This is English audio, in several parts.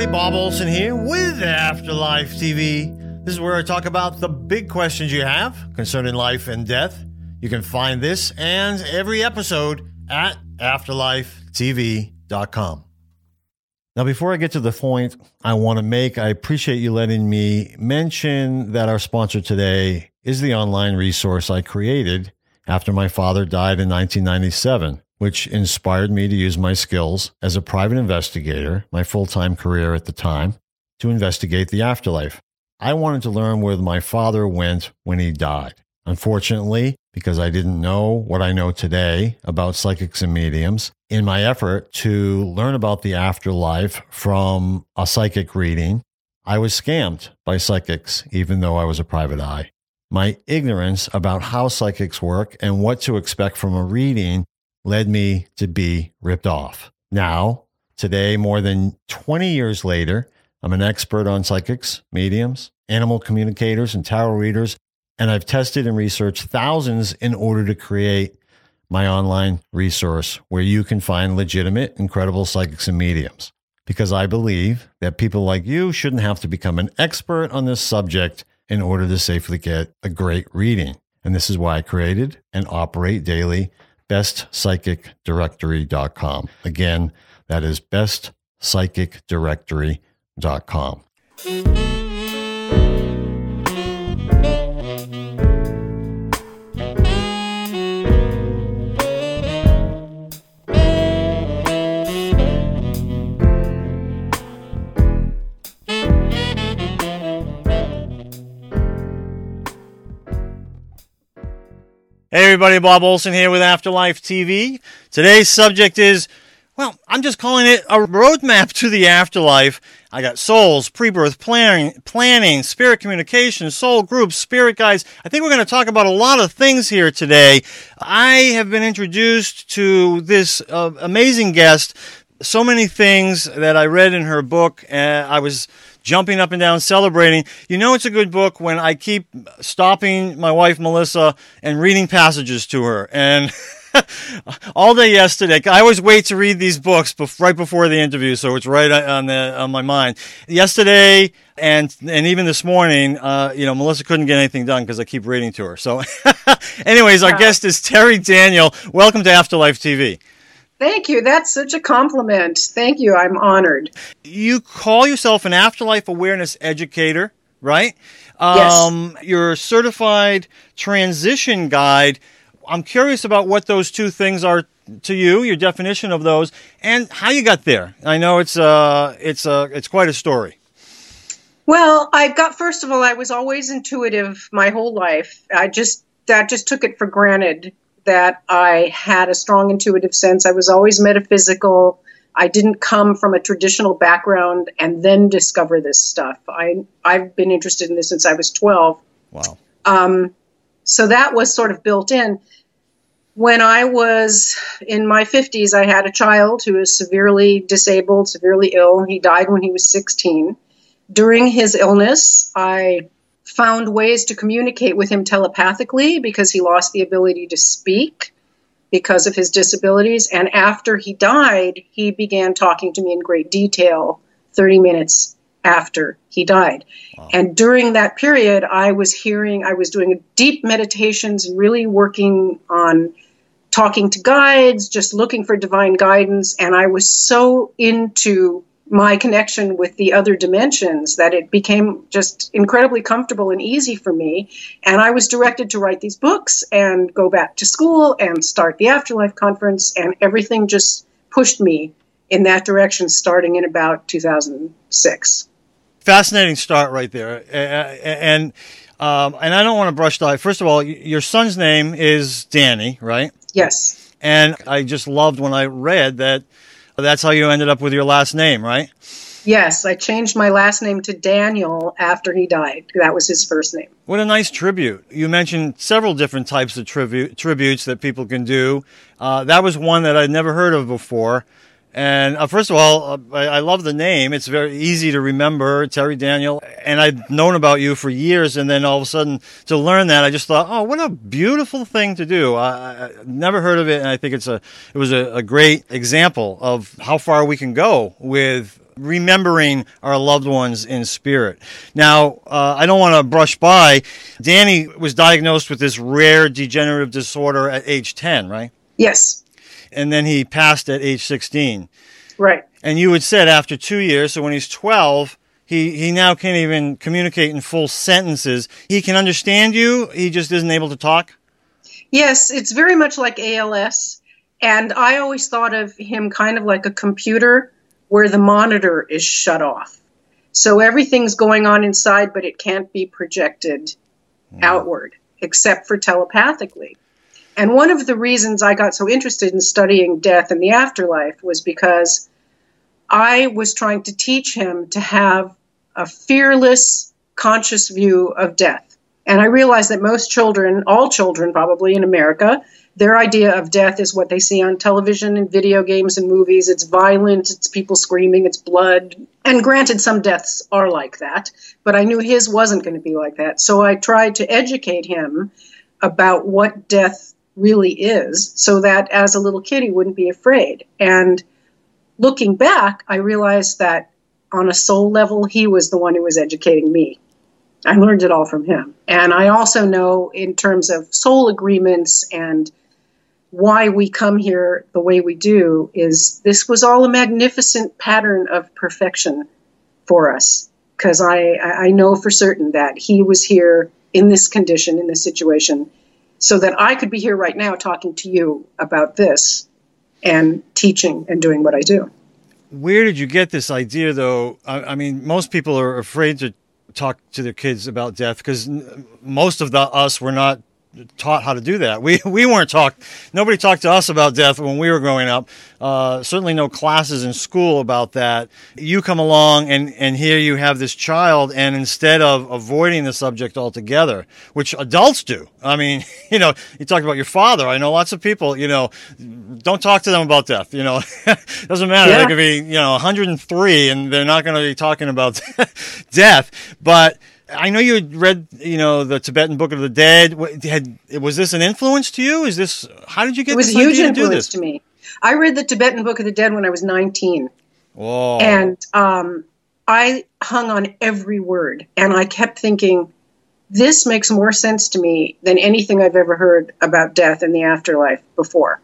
everybody. Bob Olson here with Afterlife TV. This is where I talk about the big questions you have concerning life and death. You can find this and every episode at afterlifetv.com. Now, before I get to the point I want to make, I appreciate you letting me mention that our sponsor today is the online resource I created after my father died in 1997 which inspired me to use my skills as a private investigator, my full time career at the time, to investigate the afterlife. I wanted to learn where my father went when he died. Unfortunately, because I didn't know what I know today about psychics and mediums, in my effort to learn about the afterlife from a psychic reading, I was scammed by psychics, even though I was a private eye. My ignorance about how psychics work and what to expect from a reading led me to be ripped off. Now, today, more than 20 years later, I'm an expert on psychics, mediums, animal communicators, and tarot readers, and I've tested and researched thousands in order to create my online resource where you can find legitimate, incredible psychics and mediums. Because I believe that people like you shouldn't have to become an expert on this subject in order to safely get a great reading. And this is why I created and operate daily bestpsychicdirectory.com. Again, that is bestpsychicdirectory.com. Hey everybody, Bob Olson here with Afterlife TV. Today's subject is, well, I'm just calling it a roadmap to the afterlife. I got souls, pre-birth planning, planning, spirit communication, soul groups, spirit guides. I think we're going to talk about a lot of things here today. I have been introduced to this uh, amazing guest so many things that I read in her book. Uh, I was jumping up and down, celebrating. You know, it's a good book when I keep stopping my wife, Melissa, and reading passages to her. And all day yesterday, I always wait to read these books right before the interview, so it's right on the on my mind. Yesterday and and even this morning, uh, you know, Melissa couldn't get anything done because I keep reading to her. So, anyways, our guest is Terri Daniel. Welcome to Afterlife TV. Thank you. That's such a compliment. Thank you. I'm honored. You call yourself an afterlife awareness educator, right? Um, yes. You're a certified transition guide. I'm curious about what those two things are to you, your definition of those, and how you got there. I know it's uh it's uh it's quite a story. Well, I got first of all, I was always intuitive my whole life. I just that just took it for granted that I had a strong intuitive sense. I was always metaphysical. I didn't come from a traditional background and then discover this stuff. I I've been interested in this since I was 12. Wow. Um, so that was sort of built in. When I was in my 50s, I had a child who was severely disabled, severely ill. He died when he was 16. During his illness, I found ways to communicate with him telepathically because he lost the ability to speak because of his disabilities. And after he died, he began talking to me in great detail 30 minutes after he died. Wow. And during that period, I was hearing, I was doing deep meditations and really working on talking to guides, just looking for divine guidance. And I was so into my connection with the other dimensions that it became just incredibly comfortable and easy for me. And I was directed to write these books and go back to school and start the Afterlife Conference, and everything just pushed me in that direction starting in about 2006. Fascinating start right there. And um, and I don't want to brush the First of all, your son's name is Danny, right? Yes. And I just loved when I read that that's how you ended up with your last name, right? Yes, I changed my last name to Daniel after he died. That was his first name. What a nice tribute. You mentioned several different types of tribute, tributes that people can do. Uh, that was one that I'd never heard of before. And uh, first of all, uh, I, I, love the name. It's very easy to remember, Terri Daniel. And I'd known about you for years, and then all of a sudden to learn that, I just thought, oh, what a beautiful thing to do. I, I never heard of it, and I think it's a it was a, a great example of how far we can go with remembering our loved ones in spirit. Now, uh, I don't want to brush by. Danny was diagnosed with this rare degenerative disorder at age 10, right? Yes. And then he passed at age 16. Right. And you had said after two years, so when he's 12, he, he now can't even communicate in full sentences. He can understand you, he just isn't able to talk? Yes, it's very much like ALS. And I always thought of him kind of like a computer where the monitor is shut off. So everything's going on inside, but it can't be projected mm. outward except for telepathically. And one of the reasons I got so interested in studying death and the afterlife was because I was trying to teach him to have a fearless, conscious view of death. And I realized that most children, all children probably in America, their idea of death is what they see on television and video games and movies. It's violent, it's people screaming, it's blood. And granted, some deaths are like that, but I knew his wasn't going to be like that. So I tried to educate him about what death really is so that as a little kid he wouldn't be afraid. And looking back, I realized that on a soul level, he was the one who was educating me. I learned it all from him. And I also know, in terms of soul agreements and why we come here the way we do is this was all a magnificent pattern of perfection for us because I, I know for certain that he was here in this condition in this situation so that I could be here right now talking to you about this and teaching and doing what I do. Where did you get this idea, though? I, I mean, most people are afraid to talk to their kids about death because most of the, us were not taught how to do that. We we weren't talked. Nobody talked to us about death when we were growing up. Uh, certainly, no classes in school about that. You come along, and and here you have this child, and instead of avoiding the subject altogether, which adults do. I mean, you know, you talked about your father. I know lots of people. You know, don't talk to them about death. You know, doesn't matter. Yeah. They could be you know 103, and they're not going to be talking about death, but I know you had read, you know, the Tibetan Book of the Dead. Had was this an influence to you? Is this how did you get? It was a huge influence to, to, me. I read the Tibetan Book of the Dead when I was nineteen, Whoa. and um, I hung on every word, and I kept thinking, this makes more sense to me than anything I've ever heard about death and the afterlife before.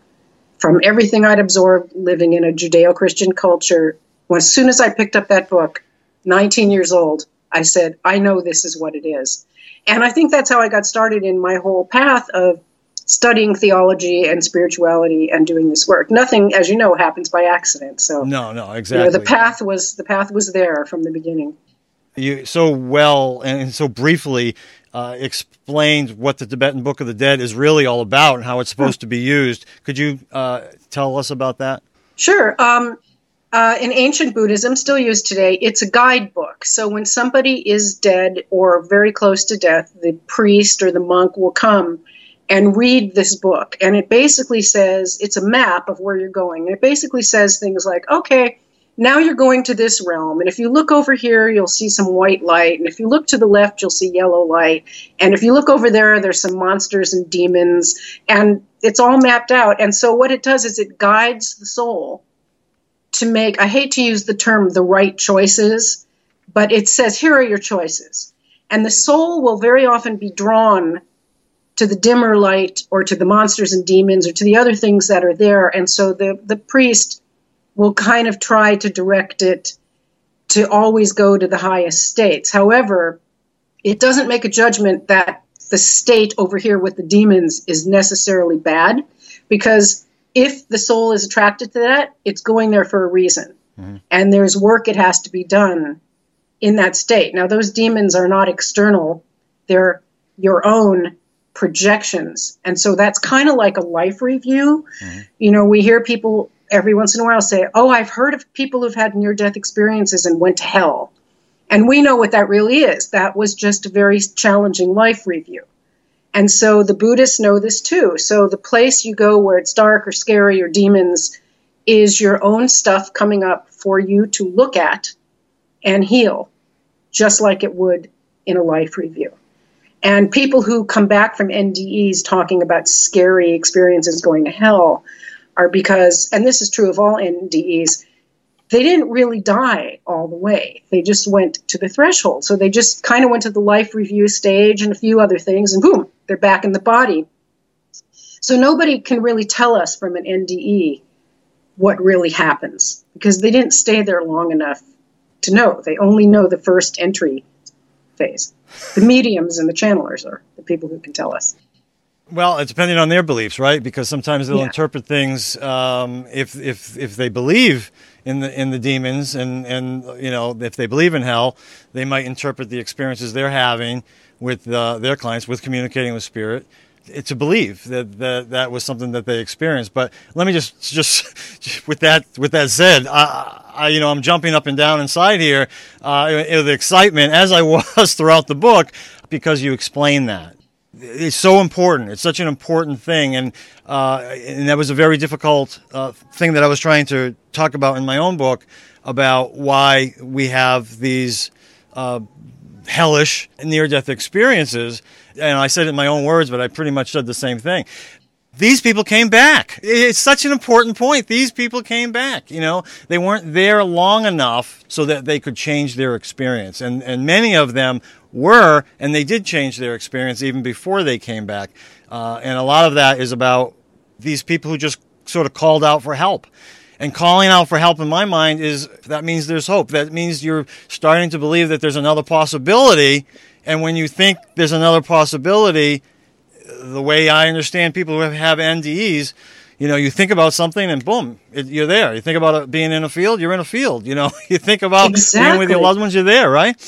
From everything I'd absorbed living in a Judeo-Christian culture, as soon as I picked up that book, 19 years old, I said, I know this is what it is. And I think that's how I got started in my whole path of studying theology and spirituality and doing this work. Nothing, as you know, happens by accident. So no, no, exactly. You know, the path was the path was there from the beginning. You so well and so briefly uh, explained what the Tibetan Book of the Dead is really all about and how it's supposed to be used. Could you uh, tell us about that? Sure. Um, uh, in ancient Buddhism, still used today, it's a guidebook. So when somebody is dead or very close to death, the priest or the monk will come and read this book. And it basically says it's a map of where you're going. And it basically says things like, okay, now you're going to this realm. And if you look over here, you'll see some white light. And if you look to the left, you'll see yellow light. And if you look over there, there's some monsters and demons. And it's all mapped out. And so what it does is it guides the soul to make, I hate to use the term the right choices, but it says, here are your choices. And the soul will very often be drawn to the dimmer light or to the monsters and demons or to the other things that are there. And so the, the priest will kind of try to direct it to always go to the highest states. However, it doesn't make a judgment that the state over here with the demons is necessarily bad because if the soul is attracted to that, it's going there for a reason. Mm-hmm. And there's work it has to be done in that state. Now, those demons are not external, they're your own projections. And so that's kind of like a life review. Mm-hmm. You know, we hear people every once in a while say, Oh, I've heard of people who've had near death experiences and went to hell. And we know what that really is. That was just a very challenging life review. And so the Buddhists know this too. So the place you go where it's dark or scary or demons is your own stuff coming up for you to look at and heal, just like it would in a life review. And people who come back from NDEs talking about scary experiences going to hell are because, and this is true of all NDEs, they didn't really die all the way. They just went to the threshold. So they just kind of went to the life review stage and a few other things, and boom, they're back in the body. So nobody can really tell us from an NDE what really happens because they didn't stay there long enough to know. They only know the first entry phase. The mediums and the channelers are the people who can tell us. Well, it's depending on their beliefs, right? Because sometimes they'll Yeah. interpret things um, if if if they believe in the in the demons and and you know if they believe in hell, they might interpret the experiences they're having with uh, their clients with communicating with spirit. to believe that, that that was something that they experienced. But let me just just with that with that said, I, I you know I'm jumping up and down inside here uh, with excitement as I was throughout the book because you explain that it's so important. It's such an important thing, and uh, and that was a very difficult uh, thing that I was trying to talk about in my own book about why we have these uh, hellish near-death experiences. And I said it in my own words, but I pretty much said the same thing. These people came back. It's such an important point. These people came back. You know, they weren't there long enough so that they could change their experience, and and many of them were, and they did change their experience even before they came back. Uh, and a lot of that is about these people who just sort of called out for help. And calling out for help in my mind is that means there's hope. That means you're starting to believe that there's another possibility. And when you think there's another possibility, the way I understand people who have NDEs, you know, you think about something and boom, it, you're there. You think about it being in a field, you're in a field. You know, you think about being with your loved ones, you're there, right?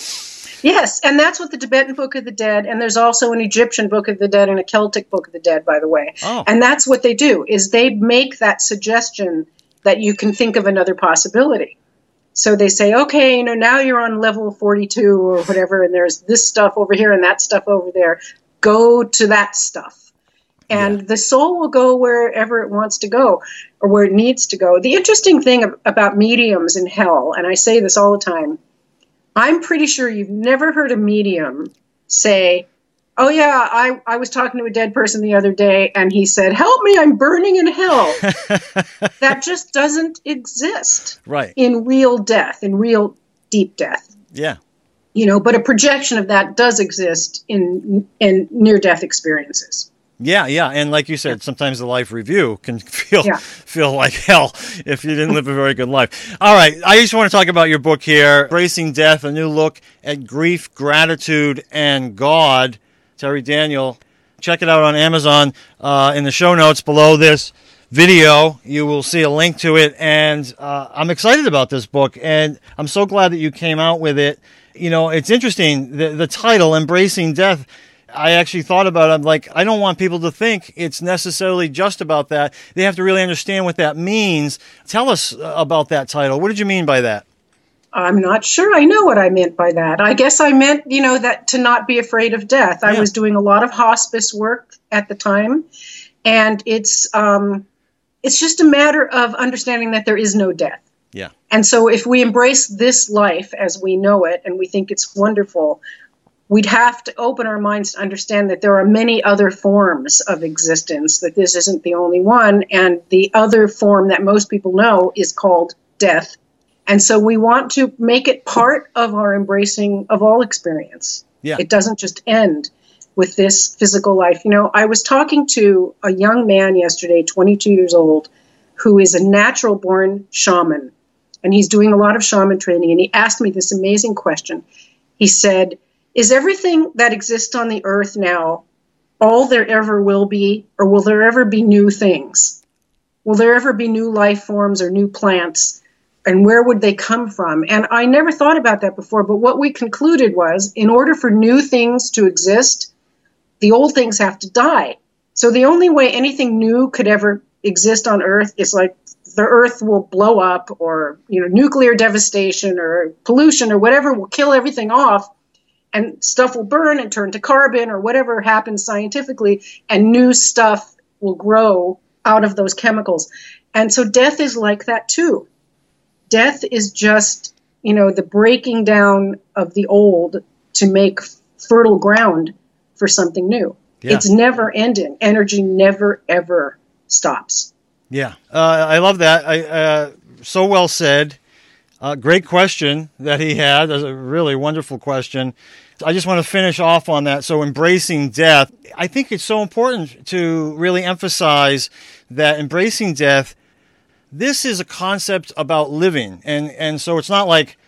Yes, and that's what the Tibetan Book of the Dead, and there's also an Egyptian Book of the Dead and a Celtic Book of the Dead, by the way. Oh. And that's what they do is they make that suggestion that you can think of another possibility. So they say, okay, you know, now you're on level 42 or whatever, and there's this stuff over here and that stuff over there. Go to that stuff. And the soul will go wherever it wants to go or where it needs to go. The interesting thing about mediums in hell, and I say this all the time, I'm pretty sure you've never heard a medium say, Oh, yeah, I, I was talking to a dead person the other day and he said, Help me, I'm burning in hell. that just doesn't exist Right. in real death, in real deep death. Yeah. You know, but a projection of that does exist in in near death experiences. Yeah, yeah, and like you said, sometimes the life review can feel Yeah. feel like hell if you didn't live a very good life. All right, I just want to talk about your book here, Embracing Death: A New Look at Grief, Gratitude, and God. Terri Daniel, check it out on Amazon. Uh, in the show notes below this video, you will see a link to it, and uh, I'm excited about this book, and I'm so glad that you came out with it. You know, it's interesting the the title, Embracing Death. I actually thought about it. I'm like, I don't want people to think it's necessarily just about that. They have to really understand what that means. Tell us uh, about that title. What did you mean by that? I'm not sure I know what I meant by that. I guess I meant, you know, that to not be afraid of death. I was doing a lot of hospice work at the time, and it's um, it's just a matter of understanding that there is no death. Yeah. And so, if we embrace this life as we know it and we think it's wonderful, we'd have to open our minds to understand that there are many other forms of existence, that this isn't the only one. And the other form that most people know is called death. And so, we want to make it part of our embracing of all experience. Yeah. It doesn't just end with this physical life. You know, I was talking to a young man yesterday, 22 years old, who is a natural born shaman. And he's doing a lot of shaman training. And he asked me this amazing question. He said, Is everything that exists on the earth now all there ever will be, or will there ever be new things? Will there ever be new life forms or new plants? And where would they come from? And I never thought about that before, but what we concluded was in order for new things to exist, the old things have to die. So the only way anything new could ever exist on Earth is like the Earth will blow up, or you know, nuclear devastation, or pollution, or whatever will kill everything off, and stuff will burn and turn to carbon, or whatever happens scientifically, and new stuff will grow out of those chemicals. And so death is like that too. Death is just you know the breaking down of the old to make fertile ground for something new. Yeah. It's never ending. Energy never ever stops. Yeah, uh, I love that. I uh, so well said. Uh, great question that he had. That's a really wonderful question. I just want to finish off on that. So, embracing death, I think it's so important to really emphasize that embracing death, this is a concept about living. And, and so it's not like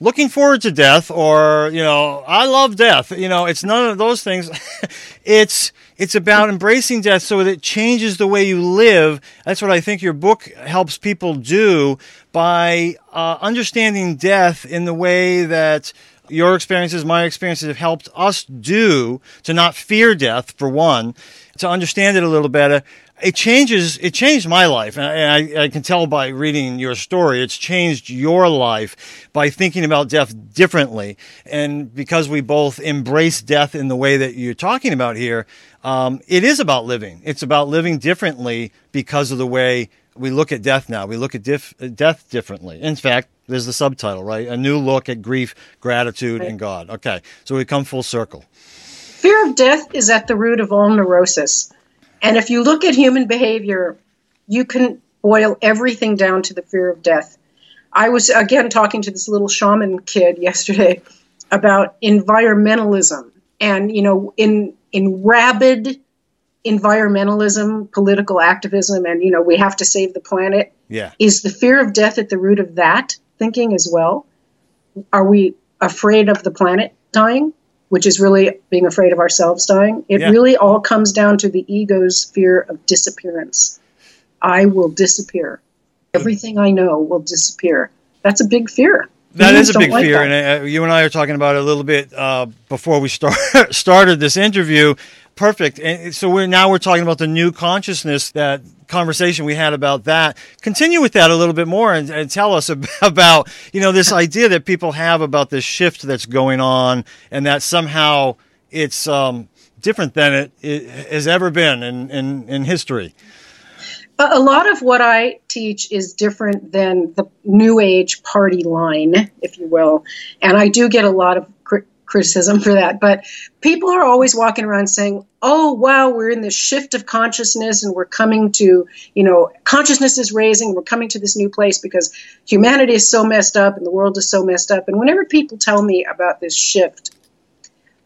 looking forward to death or, you know, I love death. You know, it's none of those things. it's, it's about embracing death so that it changes the way you live. That's what I think your book helps people do by uh, understanding death in the way that your experiences, my experiences have helped us do to not fear death, for one, to understand it a little better. It changes, it changed my life. And I, I, can tell by reading your story, it's changed your life by thinking about death differently. And because we both embrace death in the way that you're talking about here, um, it is about living. It's about living differently because of the way we look at death now. We look at dif- death differently. In fact, there's the subtitle, right? A new look at grief, gratitude, right. and God. Okay, so we come full circle. Fear of death is at the root of all neurosis. And if you look at human behavior, you can boil everything down to the fear of death. I was again talking to this little shaman kid yesterday about environmentalism and you know in in rabid environmentalism, political activism, and you know we have to save the planet. Yeah, is the fear of death at the root of that thinking as well? Are we afraid of the planet dying, which is really being afraid of ourselves dying? It yeah. really all comes down to the ego's fear of disappearance. I will disappear. Everything I know will disappear. That's a big fear. That is a big like fear, that. and uh, you and I are talking about it a little bit uh, before we start started this interview. Perfect. And so we're now we're talking about the new consciousness that conversation we had about that. Continue with that a little bit more and, and tell us about you know this idea that people have about this shift that's going on, and that somehow it's um, different than it, it, has ever been in, in, in history a lot of what I teach is different than the New Age party line, if you will. And I do get a lot of criticism for that. But people are always walking around saying, oh, wow, we're in this shift of consciousness and we're coming to, you know, consciousness is raising. We're coming to this new place because humanity is so messed up and the world is so messed up. And whenever people tell me about this shift,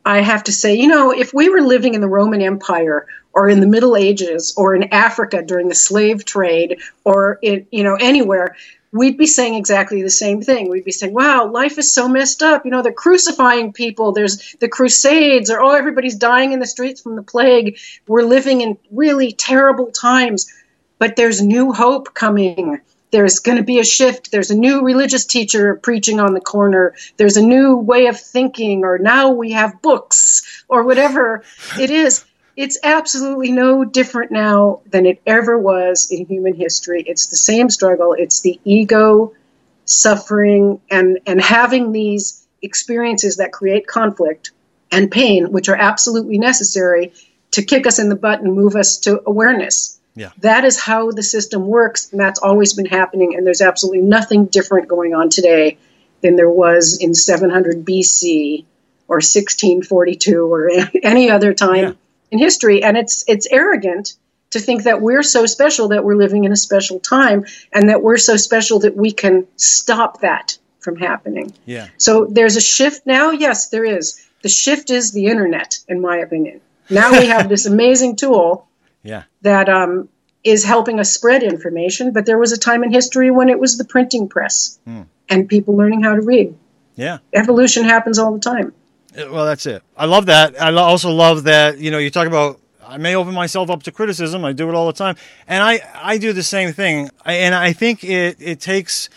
I have to say, you know, if we were living in the Roman Empire or in the Middle Ages or in Africa during the slave trade or you know, anywhere, we'd be saying exactly the same thing. We'd be saying, wow, life is so messed up. You know, they're crucifying people. There's the crusades or, oh, everybody's dying in the streets from the plague. We're living in really terrible times, but there's new hope coming. There's going to be a shift. There's a new religious teacher preaching on the corner. There's a new way of thinking, or now we have books, or whatever it is it's absolutely no different now than it ever was in human history. It's the same struggle. It's the ego suffering and, and having these experiences that create conflict and pain, which are absolutely necessary to kick us in the butt and move us to awareness. Yeah. That is how the system works, and that's always been happening, and there's absolutely nothing different going on today than there was in 700 BC or 1642 or any other time. Yeah in history, and it's it's arrogant to think that we're so special that we're living in a special time, and that we're so special that we can stop that from happening. Yeah. So there's a shift now. Yes, there is. The shift is the internet, in my opinion. Now we have this amazing tool. Yeah. That um, is helping us spread information, but there was a time in history when it was the printing press hmm. and people learning how to read. Yeah. Evolution happens all the time. Uh, well, that's it. I love that. I also love that, you know, you talk about I may open myself up to criticism. I do it all the time. And I, I do the same thing. And I think it, it takes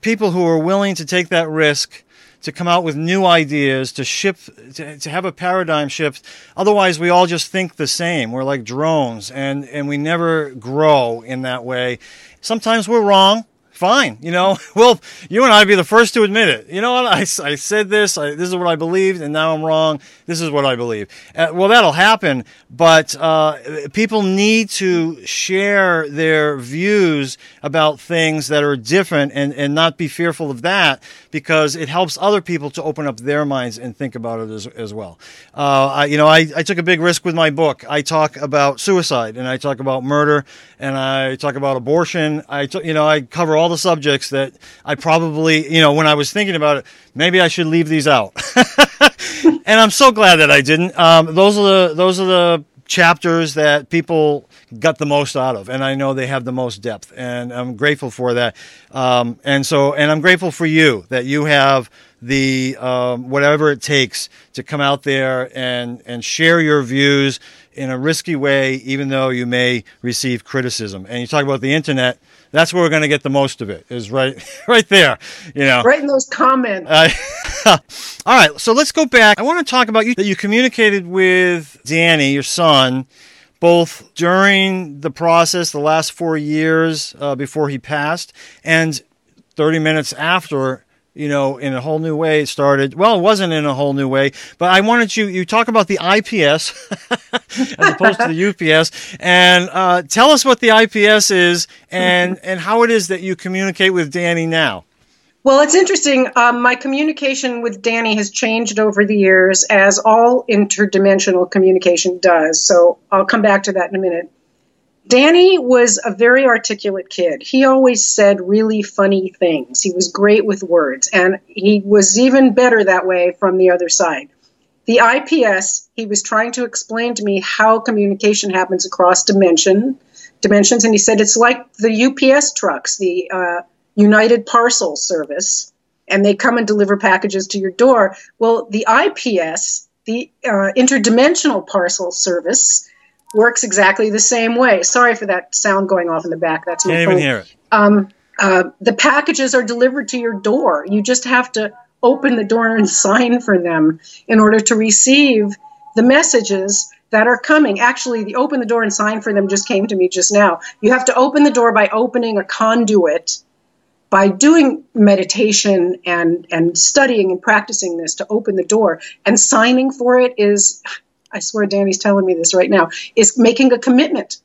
people who are willing to take that risk to come out with new ideas, to shift, to, to have a paradigm shift. Otherwise, we all just think the same. We're like drones and, and we never grow in that way. Sometimes we're wrong fine. You know, well, you and I'd be the first to admit it. You know what? I, I said this. I, this is what I believed, and now I'm wrong. This is what I believe. Uh, well, that'll happen, but uh, people need to share their views about things that are different and, and not be fearful of that because it helps other people to open up their minds and think about it as, as well. Uh, I, you know, I, I took a big risk with my book. I talk about suicide and I talk about murder and I talk about abortion. I, t- you know, I cover all the subjects that I probably, you know, when I was thinking about it, maybe I should leave these out. and I'm so glad that I didn't. Um, those are the those are the chapters that people got the most out of, and I know they have the most depth, and I'm grateful for that. Um, and so, and I'm grateful for you that you have the um, whatever it takes to come out there and and share your views in a risky way, even though you may receive criticism. And you talk about the internet. That's where we're going to get the most of it. Is right, right there. You know, right in those comments. Uh, all right, so let's go back. I want to talk about you that you communicated with Danny, your son, both during the process, the last four years uh, before he passed, and 30 minutes after you know, in a whole new way. It started. Well, it wasn't in a whole new way, but I wanted you. You talk about the IPS as opposed to the UPS, and uh, tell us what the IPS is and and how it is that you communicate with Danny now. Well, it's interesting. Um, my communication with Danny has changed over the years, as all interdimensional communication does. So I'll come back to that in a minute. Danny was a very articulate kid. He always said really funny things. He was great with words, and he was even better that way from the other side. The IPS, he was trying to explain to me how communication happens across dimension dimensions, and he said it's like the UPS trucks, the uh, United Parcel Service, and they come and deliver packages to your door. Well, the IPS, the uh, Interdimensional Parcel Service, works exactly the same way. Sorry for that sound going off in the back. That's my Can't phone. even hear it. Um, uh, the packages are delivered to your door. You just have to open the door and sign for them in order to receive the messages that are coming. Actually, the open the door and sign for them just came to me just now. You have to open the door by opening a conduit by doing meditation and and studying and practicing this to open the door and signing for it is I swear Danny's telling me this right now, is making a commitment.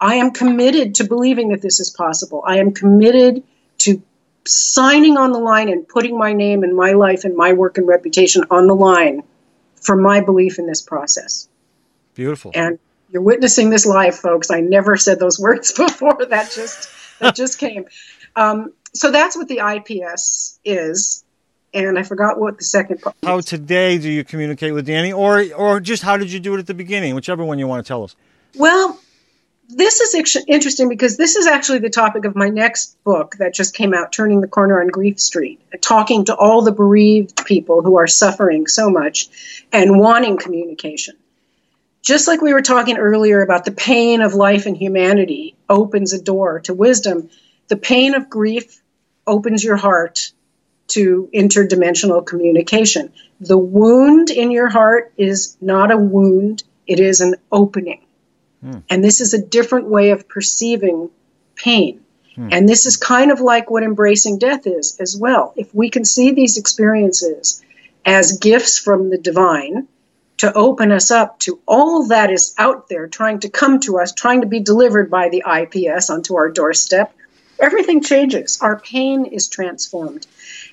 I am committed to believing that this is possible. I am committed to signing on the line and putting my name and my life and my work and reputation on the line for my belief in this process. Beautiful. And you're witnessing this live, folks. I never said those words before. That just that just came. Um, so that's what the IPS is and I forgot what the second part. How today do you communicate with Danny, or or just how did you do it at the beginning? Whichever one you want to tell us. Well, this is interesting because this is actually the topic of my next book that just came out, Turning the Corner on Grief Street, talking to all the bereaved people who are suffering so much and wanting communication. Just like we were talking earlier about the pain of life and humanity opens a door to wisdom, the pain of grief opens your heart to interdimensional communication. The wound in your heart is not a wound, it is an opening. Hmm. And this is a different way of perceiving pain. Hmm. And this is kind of like what embracing death is as well. If we can see these experiences as gifts from the divine to open us up to all that is out there trying to come to us, trying to be delivered by the IPS onto our doorstep, everything changes. Our pain is transformed.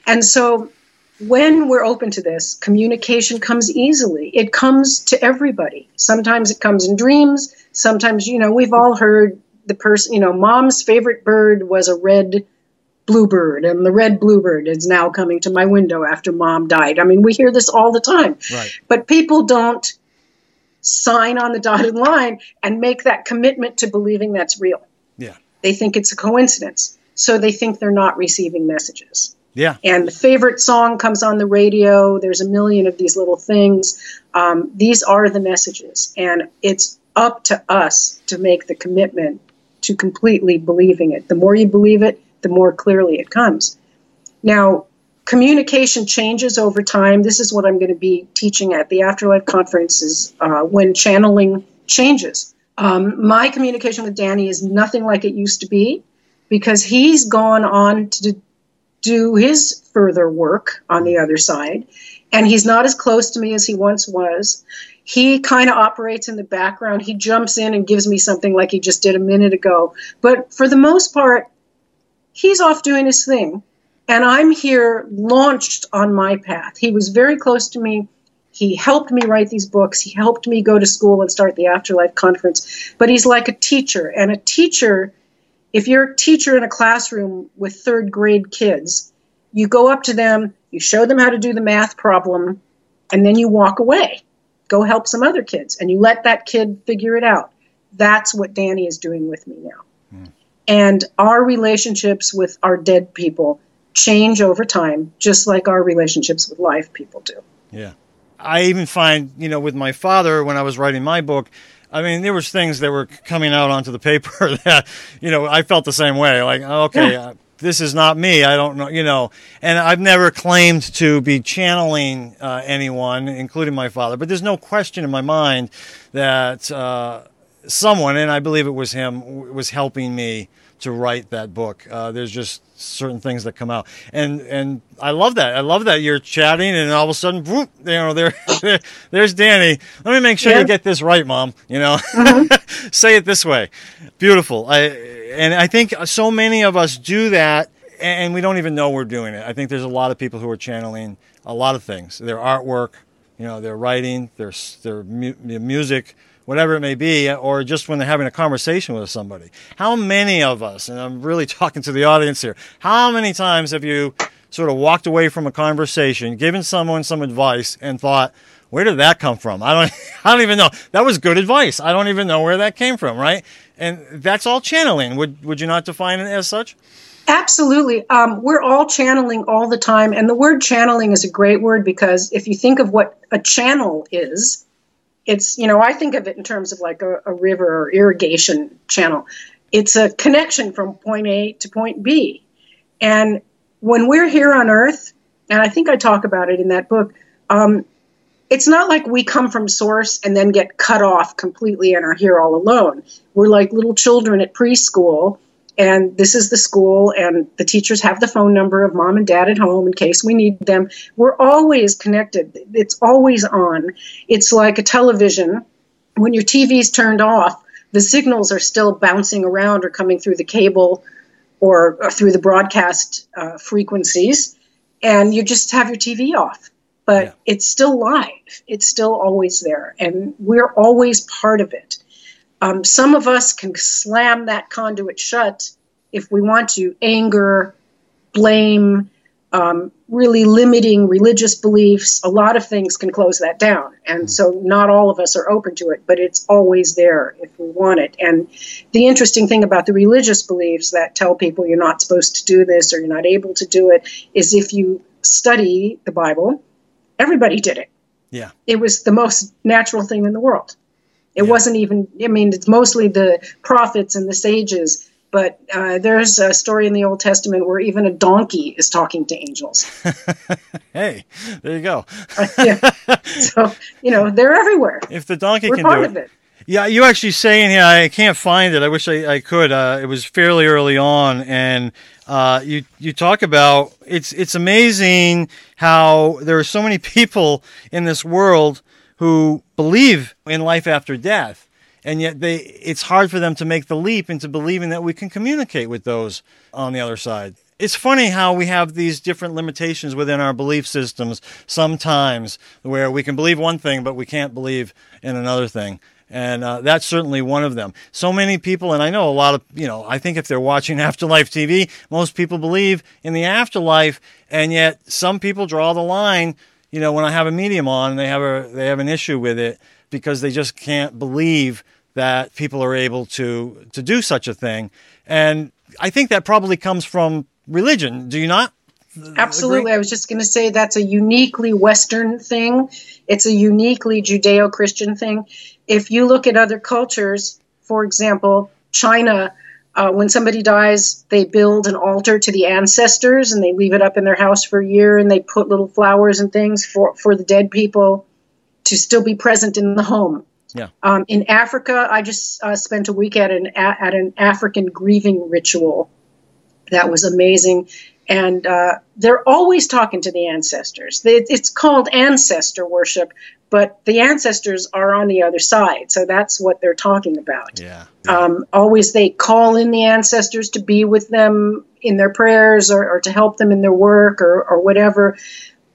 And so when we're open to this, communication comes easily. It comes to everybody. Sometimes it comes in dreams. Sometimes, you know, we've all heard the person, you know, mom's favorite bird was a red bluebird, and the red bluebird is now coming to my window after mom died. I mean, we hear this all the time. Right. But people don't sign on the dotted line and make that commitment to believing that's real. Yeah. They think it's a coincidence. So they think they're not receiving messages. Yeah. And the favorite song comes on the radio. There's a million of these little things. Um, these are the messages. And it's up to us to make the commitment to completely believing it. The more you believe it, the more clearly it comes. Now, communication changes over time. This is what I'm going to be teaching at the Afterlife conferences uh, when channeling changes. Um, my communication with Danny is nothing like it used to be because he's gone on to do his further work on the other side. And he's not as close to me as he once was. He kind of operates in the background. He jumps in and gives me something like he just did a minute ago. But for the most part, he's off doing his thing. And I'm here launched on my path. He was very close to me. He helped me write these books. He helped me go to school and start the Afterlife Conference. But he's like a teacher, and a teacher If you're a teacher in a classroom with third grade kids, you go up to them, you show them how to do the math problem, and then you walk away. Go help some other kids, and you let that kid figure it out. That's what Danny is doing with me now. Mm. And our relationships with our dead people change over time, just like our relationships with live people do. Yeah. I even find, you know, with my father, when I was writing my book, I mean, there was things that were coming out onto the paper that, you know, I felt the same way. Like, okay, yeah. uh, this is not me. I don't know, you know. And I've never claimed to be channeling uh, anyone, including my father. But there's no question in my mind that uh, someone, and I believe it was him, was helping me to write that book. Uh, there's just certain things that come out, and and I love that. I love that you're chatting, and all of a sudden, whoop, you know, there, there there's Danny. Let me make sure yeah. you get this right, Mom. You know, mm-hmm. say it this way. Beautiful. I and I think so many of us do that, and we don't even know we're doing it. I think there's a lot of people who are channeling a lot of things. Their artwork, you know, their writing, their their mu- music whatever it may be, or just when they're having a conversation with somebody. How many of us, and I'm really talking to the audience here, how many times have you sort of walked away from a conversation, given someone some advice, and thought, where did that come from? I don't, I don't even know. That was good advice. I don't even know where that came from, right? And that's all channeling. Would, would you not define it as such? Absolutely. Um, we're all channeling all the time. And the word channeling is a great word because if you think of what a channel is, it's you know i think of it in terms of like a, a, river or irrigation channel. It's a connection from point a to point b. And when we're here on earth and i think i talk about it in that book um, it's not like we come from source and then get cut off completely and are here all alone. We're like little children at preschool and this is the school and the teachers have the phone number of mom and dad at home in case we need them. We're always connected. It's always on. It's like a television. When your tv's turned off the signals are still bouncing around or coming through the cable or, or through the broadcast uh, frequencies and you just have your tv off. But yeah. it's still live. It's still always there and we're always part of it um, some of us can slam that conduit shut if we want to. Anger, blame, um, really limiting religious beliefs, a lot of things can close that down. And hmm. so not all of us are open to it, but it's always there if we want it. And the interesting thing about the religious beliefs that tell people you're not supposed to do this or you're not able to do it is if you study the Bible, everybody did it. Yeah. It was the most natural thing in the world. It yeah. wasn't even, I mean, it's mostly the prophets and the sages, but uh, there's a story in the Old Testament where even a donkey is talking to angels. hey, there you go. uh, yeah. So, you know, they're everywhere. If the donkey We're can part do of it. Yeah, you actually saying here, I can't find it. I wish I, I could. Uh, it was fairly early on, and uh, you you talk about it's it's amazing how there are so many people in this world who believe in life after death. And yet they it's hard for them to make the leap into believing that we can communicate with those on the other side. It's funny how we have these different limitations within our belief systems sometimes where we can believe one thing but we can't believe in another thing. And uh, that's certainly one of them. So many people and i know a lot of you know i think if they're watching afterlife tv most people believe in the afterlife and yet some people draw the line you know, when I have a medium on they have a they have an issue with it because they just can't believe that people are able to to do such a thing. And I think that probably comes from religion. Do you not? Absolutely. Agree? I was just going to say that's a uniquely Western thing. It's a uniquely Judeo Christian thing. If you look at other cultures, for example, China, uh, when somebody dies, they build an altar to the ancestors and they leave it up in their house for a year and they put little flowers and things for, for the dead people to still be present in the home. Yeah. Um, in Africa, I just uh, spent a week at an at an African grieving ritual. That was amazing, and uh, they're always talking to the ancestors. It's called ancestor worship, but the ancestors are on the other side, so that's what they're talking about. Yeah. yeah. Um, always they call in the ancestors to be with them in their prayers or, or to help them in their work or, or whatever.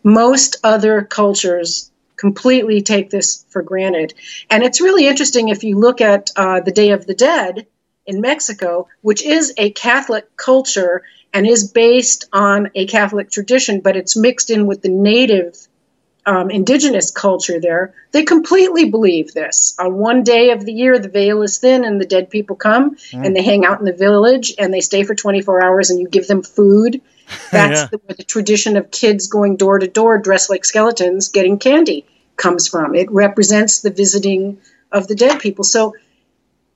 Most other cultures completely take this for granted, and it's really interesting if you look at uh, the Day of the Dead in Mexico, which is a Catholic culture and is based on a Catholic tradition, but it's mixed in with the native um, indigenous culture there, they completely believe this. On one day of the year, the veil is thin and the dead people come mm. and they hang out in the village and they stay for 24 hours and you give them food. That's yeah. the, the tradition of kids going door to door dressed like skeletons getting candy comes from. It represents the visiting of the dead people. So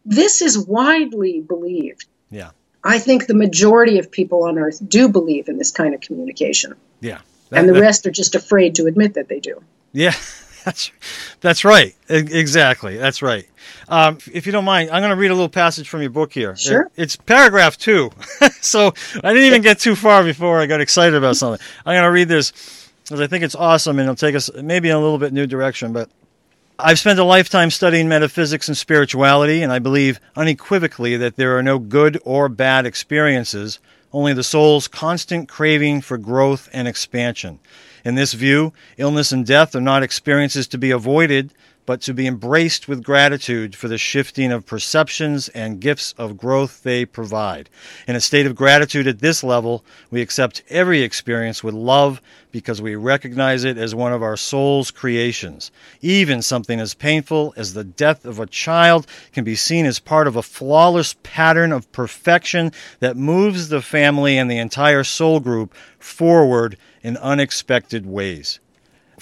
this is widely believed. Yeah. I think the majority of people on earth do believe in this kind of communication. Yeah. That, and the that, rest are just afraid to admit that they do. Yeah, that's that's right. Exactly, that's right. Um, if you don't mind, I'm going to read a little passage from your book here. Sure. It, it's paragraph two, so I didn't even get too far before I got excited about something. I'm going to read this because I think it's awesome and it'll take us maybe in a little bit new direction. But I've spent a lifetime studying metaphysics and spirituality, and I believe unequivocally that there are no good or bad experiences only the soul's constant craving for growth and expansion. In this view, illness and death are not experiences to be avoided, but to be embraced with gratitude for the shifting of perceptions and gifts of growth they provide. In a state of gratitude at this level, we accept every experience with love because we recognize it as one of our soul's creations. Even something as painful as the death of a child can be seen as part of a flawless pattern of perfection that moves the family and the entire soul group forward in unexpected ways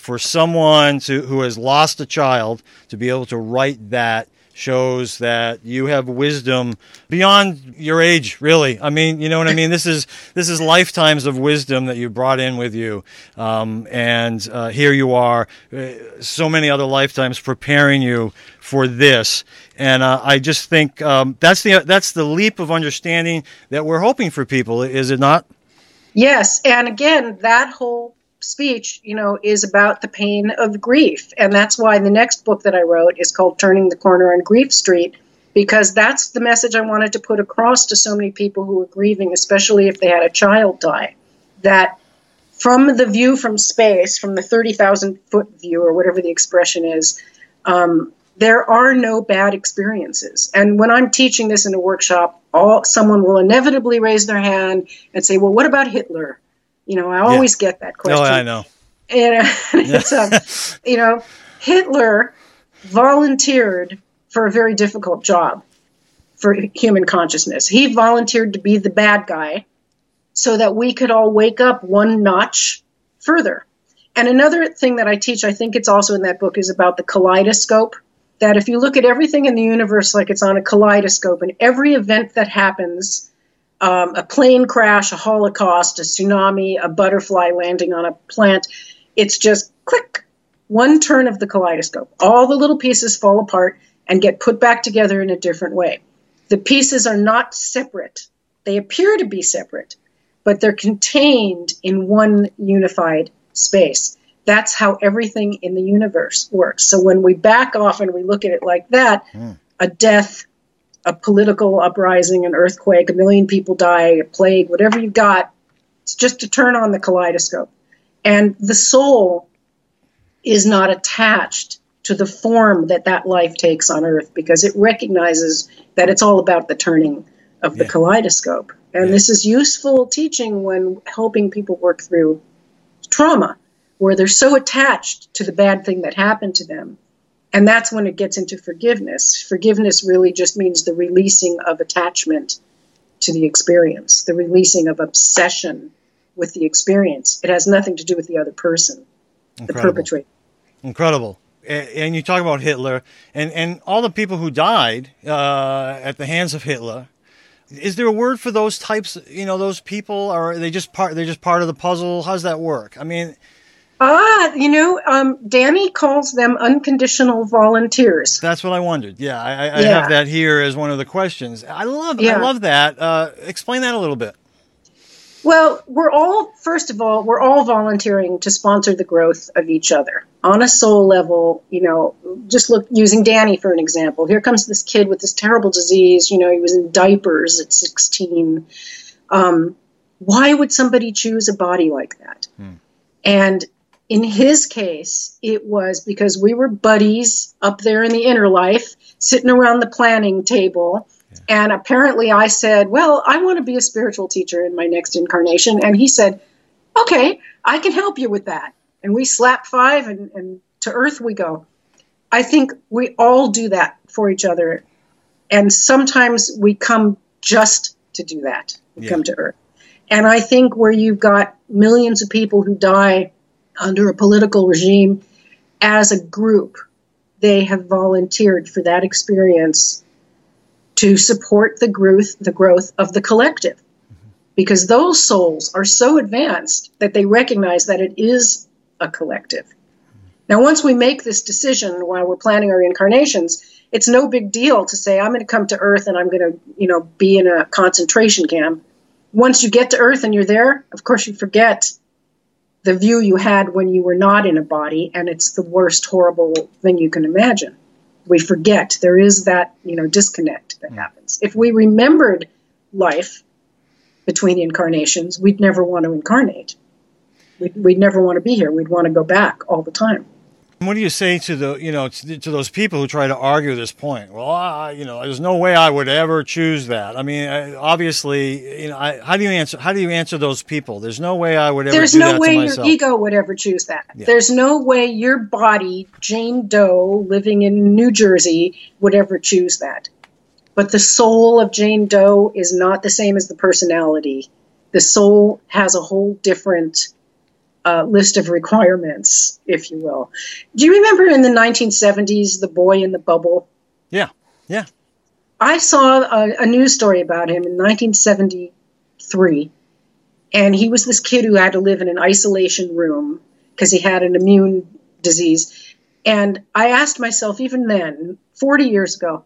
for someone to who has lost a child to be able to write that shows that you have wisdom beyond your age really. I mean you know what i mean? This is this is lifetimes of wisdom that you brought in with you. Um, and uh, here you are uh, so many other lifetimes preparing you for this. And uh, i just think um, that's the that's the leap of understanding that we're hoping for people is it not? Yes. And again that whole speech, you know, is about the pain of grief. And that's why the next book that I wrote is called Turning the Corner on Grief Street, because that's the message I wanted to put across to so many people who are grieving, especially if they had a child die. That from the view from space, from the 30,000 foot view, or whatever the expression is, um, there are no bad experiences. And when I'm teaching this in a workshop, all someone will inevitably raise their hand and say, "Well, what about Hitler?" You know, I always yeah. get that question. No, I know. And it's, um, you know, Hitler volunteered for a very difficult job for human consciousness. He volunteered to be the bad guy so that we could all wake up one notch further. And another thing that I teach, I think it's also in that book, is about the kaleidoscope. That if you look at everything in the universe like it's on a kaleidoscope, and every event that happens um, a plane crash, a holocaust, a tsunami, a butterfly landing on a plant. It's just click, one turn of the kaleidoscope. All the little pieces fall apart and get put back together in a different way. The pieces are not separate. They appear to be separate, but they're contained in one unified space. That's how everything in the universe works. So when we back off and we look at it like that, mm. a death, a political uprising, an earthquake, a million people die, a plague, whatever you've got, it's just to turn on the kaleidoscope. And the soul is not attached to the form that that life takes on earth because it recognizes that it's all about the turning of the yeah. kaleidoscope. And yeah. this is useful teaching when helping people work through trauma, where they're so attached to the bad thing that happened to them and that's when it gets into forgiveness. Forgiveness really just means the releasing of attachment to the experience, the releasing of obsession with the experience. It has nothing to do with the other person, Incredible. the perpetrator. Incredible. And you talk about Hitler and, and all the people who died uh, at the hands of Hitler. Is there a word for those types? You know, those people, or are they just part? They're just part of the puzzle. How's that work? I mean, Ah, you know, um, Danny calls them unconditional volunteers. That's what I wondered. Yeah, I, I yeah. have that here as one of the questions. I love, yeah. I love that. Uh, explain that a little bit. Well, we're all, first of all, we're all volunteering to sponsor the growth of each other on a soul level. You know, just look using Danny for an example. Here comes this kid with this terrible disease. You know, he was in diapers at 16. Um, why would somebody choose a body like that? Hmm. And in his case, it was because we were buddies up there in the inner life, sitting around the planning table, yeah. And apparently I said, Well, I want to be a spiritual teacher in my next incarnation. And he said, Okay, I can help you with that. And we slapped five and, and to earth we go. I think we all do that for each other. And sometimes we come just to do that. We yeah. come to earth. And I think where you've got millions of people who die under a political regime as a group, they have volunteered for that experience to support the growth the growth of the collective. Because those souls are so advanced that they recognize that it is a collective. Now once we make this decision while we're planning our incarnations it's no big deal to say i'm going to come to earth and i'm going to you know be in a concentration camp. Once you get to earth and you're there of course you forget the view you had when you were not in a body and it's the worst horrible thing you can imagine. We forget. There is that you know disconnect that happens. If we remembered life between incarnations we'd never want to incarnate. We'd, we'd never want to be here. We'd want to go back all the time what do you say to the you know to, to those people who try to argue this point? Well, I, you know, there's no way I would ever choose that. I mean, obviously, you know, I, how do you answer? How do you answer those people? There's no way I would ever. There's no way your ego would ever choose that. Yeah. There's no way your body, Jane Doe, living in New Jersey, would ever choose that. But the soul of Jane Doe is not the same as the personality. The soul has a whole different uh, list of requirements, if you will. Do you remember in the 1970s, the boy in the bubble? Yeah, yeah. I saw a, a news story about him in 1973, and he was this kid who had to live in an isolation room because he had an immune disease. And I asked myself, even then, 40 years ago,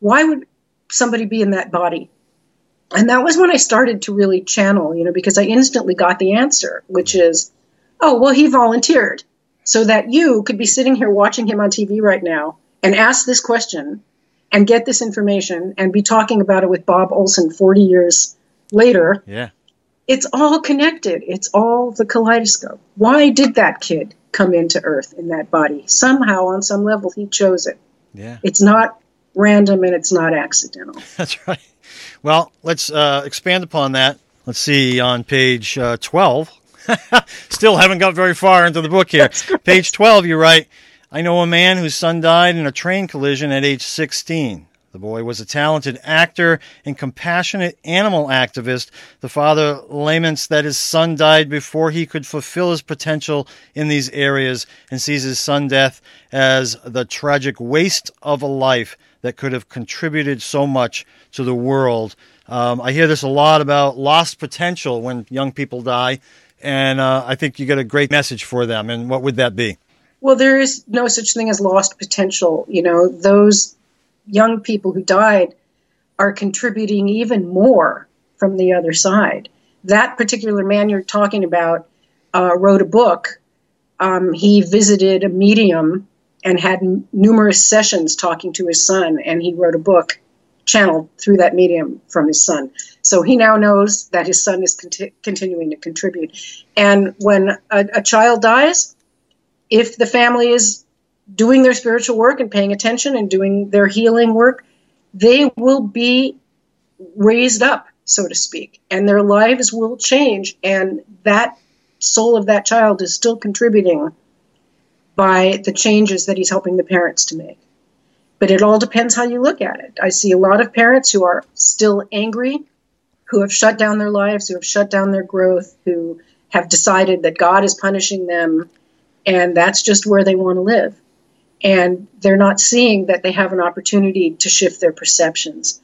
why would somebody be in that body? And that was when I started to really channel, you know, because I instantly got the answer, which is, oh, well, he volunteered so that you could be sitting here watching him on TV right now and ask this question and get this information and be talking about it with Bob Olson 40 years later. Yeah. It's all connected. It's all the kaleidoscope. Why did that kid come into Earth in that body? Somehow, on some level, he chose it. Yeah. It's not random and it's not accidental. That's right. Well, let's uh, expand upon that. Let's see on page uh, 12. Still haven't got very far into the book here. Page 12, you write I know a man whose son died in a train collision at age 16. The boy was a talented actor and compassionate animal activist. The father laments that his son died before he could fulfill his potential in these areas and sees his son death as the tragic waste of a life that could have contributed so much to the world. Um, I hear this a lot about lost potential when young people die, and uh, I think you get a great message for them. And what would that be? Well, there is no such thing as lost potential. You know, those young people who died are contributing even more from the other side. That particular man you're talking about uh, wrote a book. Um, he visited a medium and had numerous sessions talking to his son, and he wrote a book channeled through that medium from his son. So he now knows that his son is conti- continuing to contribute. And when a, a child dies, if the family is doing their spiritual work and paying attention and doing their healing work, they will be raised up, so to speak, and their lives will change. And that soul of that child is still contributing by the changes that he's helping the parents to make. But it all depends how you look at it. I see a lot of parents who are still angry, who have shut down their lives, who have shut down their growth, who have decided that God is punishing them, and that's just where they want to live. And they're not seeing that they have an opportunity to shift their perceptions.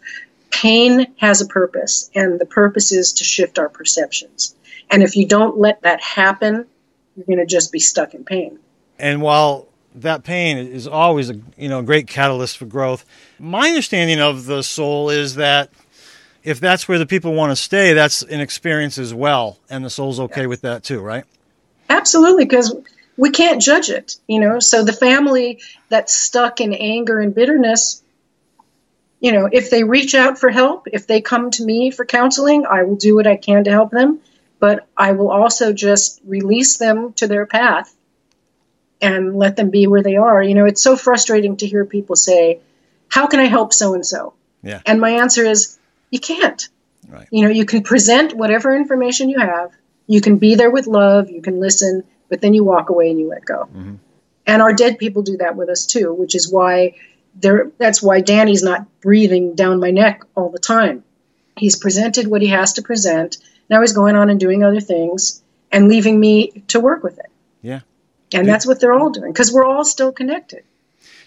Pain has a purpose, and the purpose is to shift our perceptions. And if you don't let that happen, you're going to just be stuck in pain. And while that pain is always a you know great catalyst for growth, my understanding of the soul is that if that's where the people want to stay, that's an experience as well, and the soul's okay with that too, right? Absolutely, because we can't judge it, you know. So the family that's stuck in anger and bitterness, you know, if they reach out for help, if they come to me for counseling, I will do what I can to help them, but I will also just release them to their path and let them be where they are. You know, it's so frustrating to hear people say, How can I help so and so? Yeah. And my answer is you can't. Right. You know, you can present whatever information you have, you can be there with love, you can listen, but then you walk away and you let go. Mhm. And our dead people do that with us too, which is why there that's why Danny's not breathing down my neck all the time. He's presented what he has to present. Now he's going on and doing other things and leaving me to work with it. Yeah. And that's what they're all doing because we're all still connected.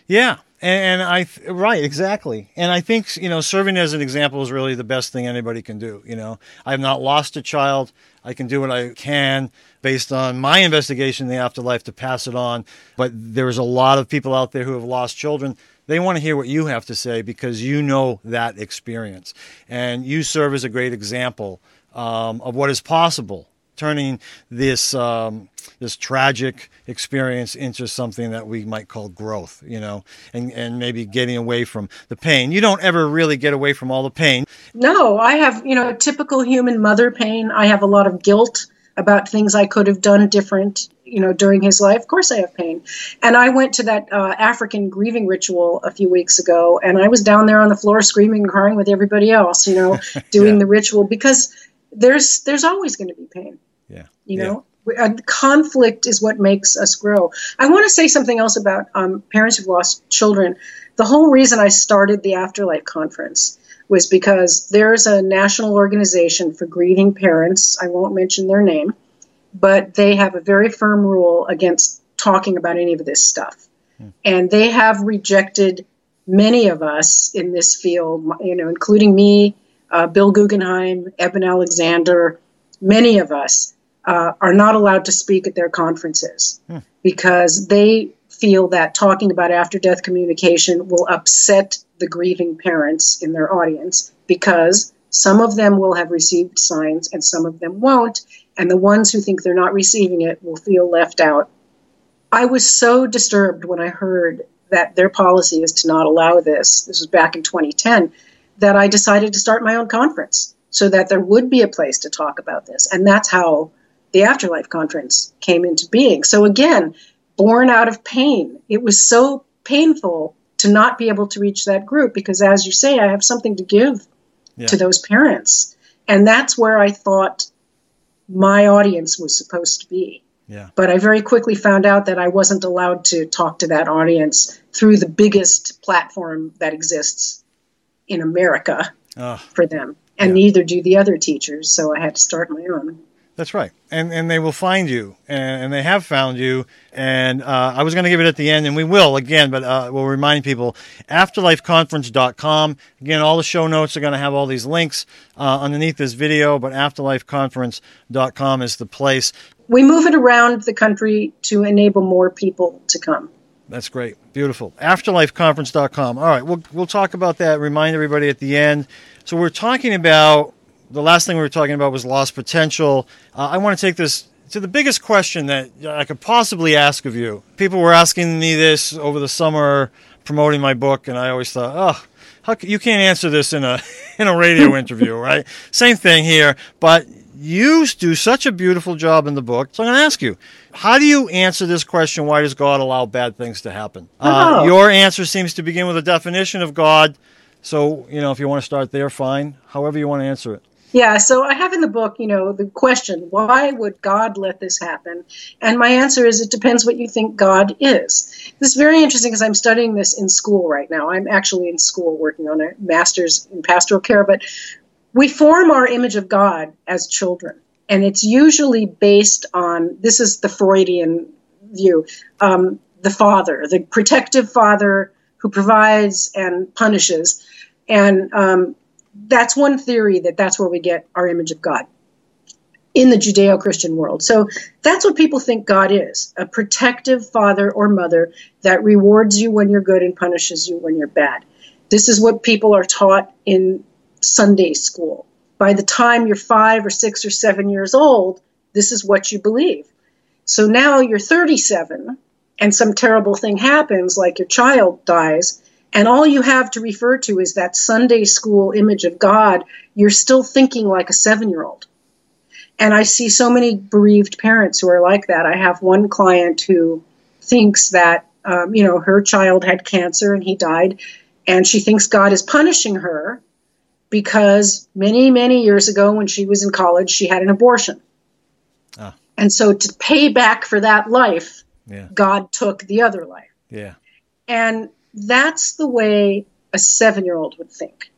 Yeah, and, and I th- right exactly, and I think you know serving as an example is really the best thing anybody can do. You know, I have not lost a child. I can do what I can based on my investigation in the afterlife to pass it on. But there's a lot of people out there who have lost children. They want to hear what you have to say because you know that experience, and you serve as a great example um, of what is possible turning this um, this tragic experience into something that we might call growth, you know, and and maybe getting away from the pain. You don't ever really get away from all the pain. No, I have, you know, typical human mother pain. I have a lot of guilt about things I could have done different, you know, during his life. Of course, I have pain. And I went to that uh, African grieving ritual a few weeks ago, and I was down there on the floor screaming and crying with everybody else, you know, doing Yeah. the ritual because there's there's always going to be pain. Yeah. You Yeah. know, conflict is what makes us grow. I want to say something else about um, parents who've lost children. The whole reason I started the Afterlife Conference was because there's a national organization for grieving parents. I won't mention their name, but they have a very firm rule against talking about any of this stuff. And they have rejected many of us in this field, you know, including me, uh, Bill Guggenheim, Eben Alexander, many of us uh, are not allowed to speak at their conferences because they feel that talking about after death communication will upset the grieving parents in their audience because some of them will have received signs and some of them won't. And the ones who think they're not receiving it will feel left out. I was so disturbed when I heard that their policy is to not allow this. This was back in 2010 that I decided to start my own conference so that there would be a place to talk about this. And that's how the Afterlife Conference came into being. So, again, born out of pain. It was so painful to not be able to reach that group because, as you say, I have something to give Yeah. to those parents. And that's where I thought my audience was supposed to be. Yeah. But I very quickly found out that I wasn't allowed to talk to that audience through the biggest platform that exists in America Oh, for them. And Yeah. neither do the other teachers, so I had to start my own. that's right. And and they will find you, and, and they have found you. And uh, I was going to give it at the end, and we will again, but uh, we'll remind people afterlifeconference.com. Again, all the show notes are going to have all these links uh, underneath this video, but afterlifeconference.com is the place. We move it around the country to enable more people to come. That's great. Beautiful. Afterlifeconference.com. All right, we'll we'll talk about that. Remind everybody at the end. So we're talking about the last thing we were talking about was lost potential. Uh, I want to take this to the biggest question that I could possibly ask of you. People were asking me this over the summer promoting my book, and I always thought, oh, how you can't answer this in a in a radio interview, right? Same thing here, but you do such a beautiful job in the book. So I'm going to ask you, how do you answer this question? Why does God allow bad things to happen? Uh, Oh. your answer seems to begin with a definition of God. So, you know, if you want to start there, fine. However you want to answer it. Yeah, so I have in the book, you know, the question, why would God let this happen? And my answer is it depends what you think God is. This is very interesting because I'm studying this in school right now. I'm actually in school working on a master's in pastoral care, but we form our image of God as children. And it's usually based on this is the Freudian view um, the father, the protective father who provides and punishes. And um, that's one theory that that's where we get our image of God in the Judeo Christian world. So that's what people think God is a protective father or mother that rewards you when you're good and punishes you when you're bad. This is what people are taught in Sunday school. By the time you're five or six or seven years old, this is what you believe. So now you're 37 and some terrible thing happens, like your child dies, and all you have to refer to is that Sunday school image of God, you're still thinking like a seven year old. And I see so many bereaved parents who are like that. I have one client who thinks that, um, you know, her child had cancer and he died. And she thinks God is punishing her because many, many years ago, when she was in college, she had an abortion. Ah. And so, to pay back for that life, yeah. God took the other life. Yeah. And that's the way a seven year old would think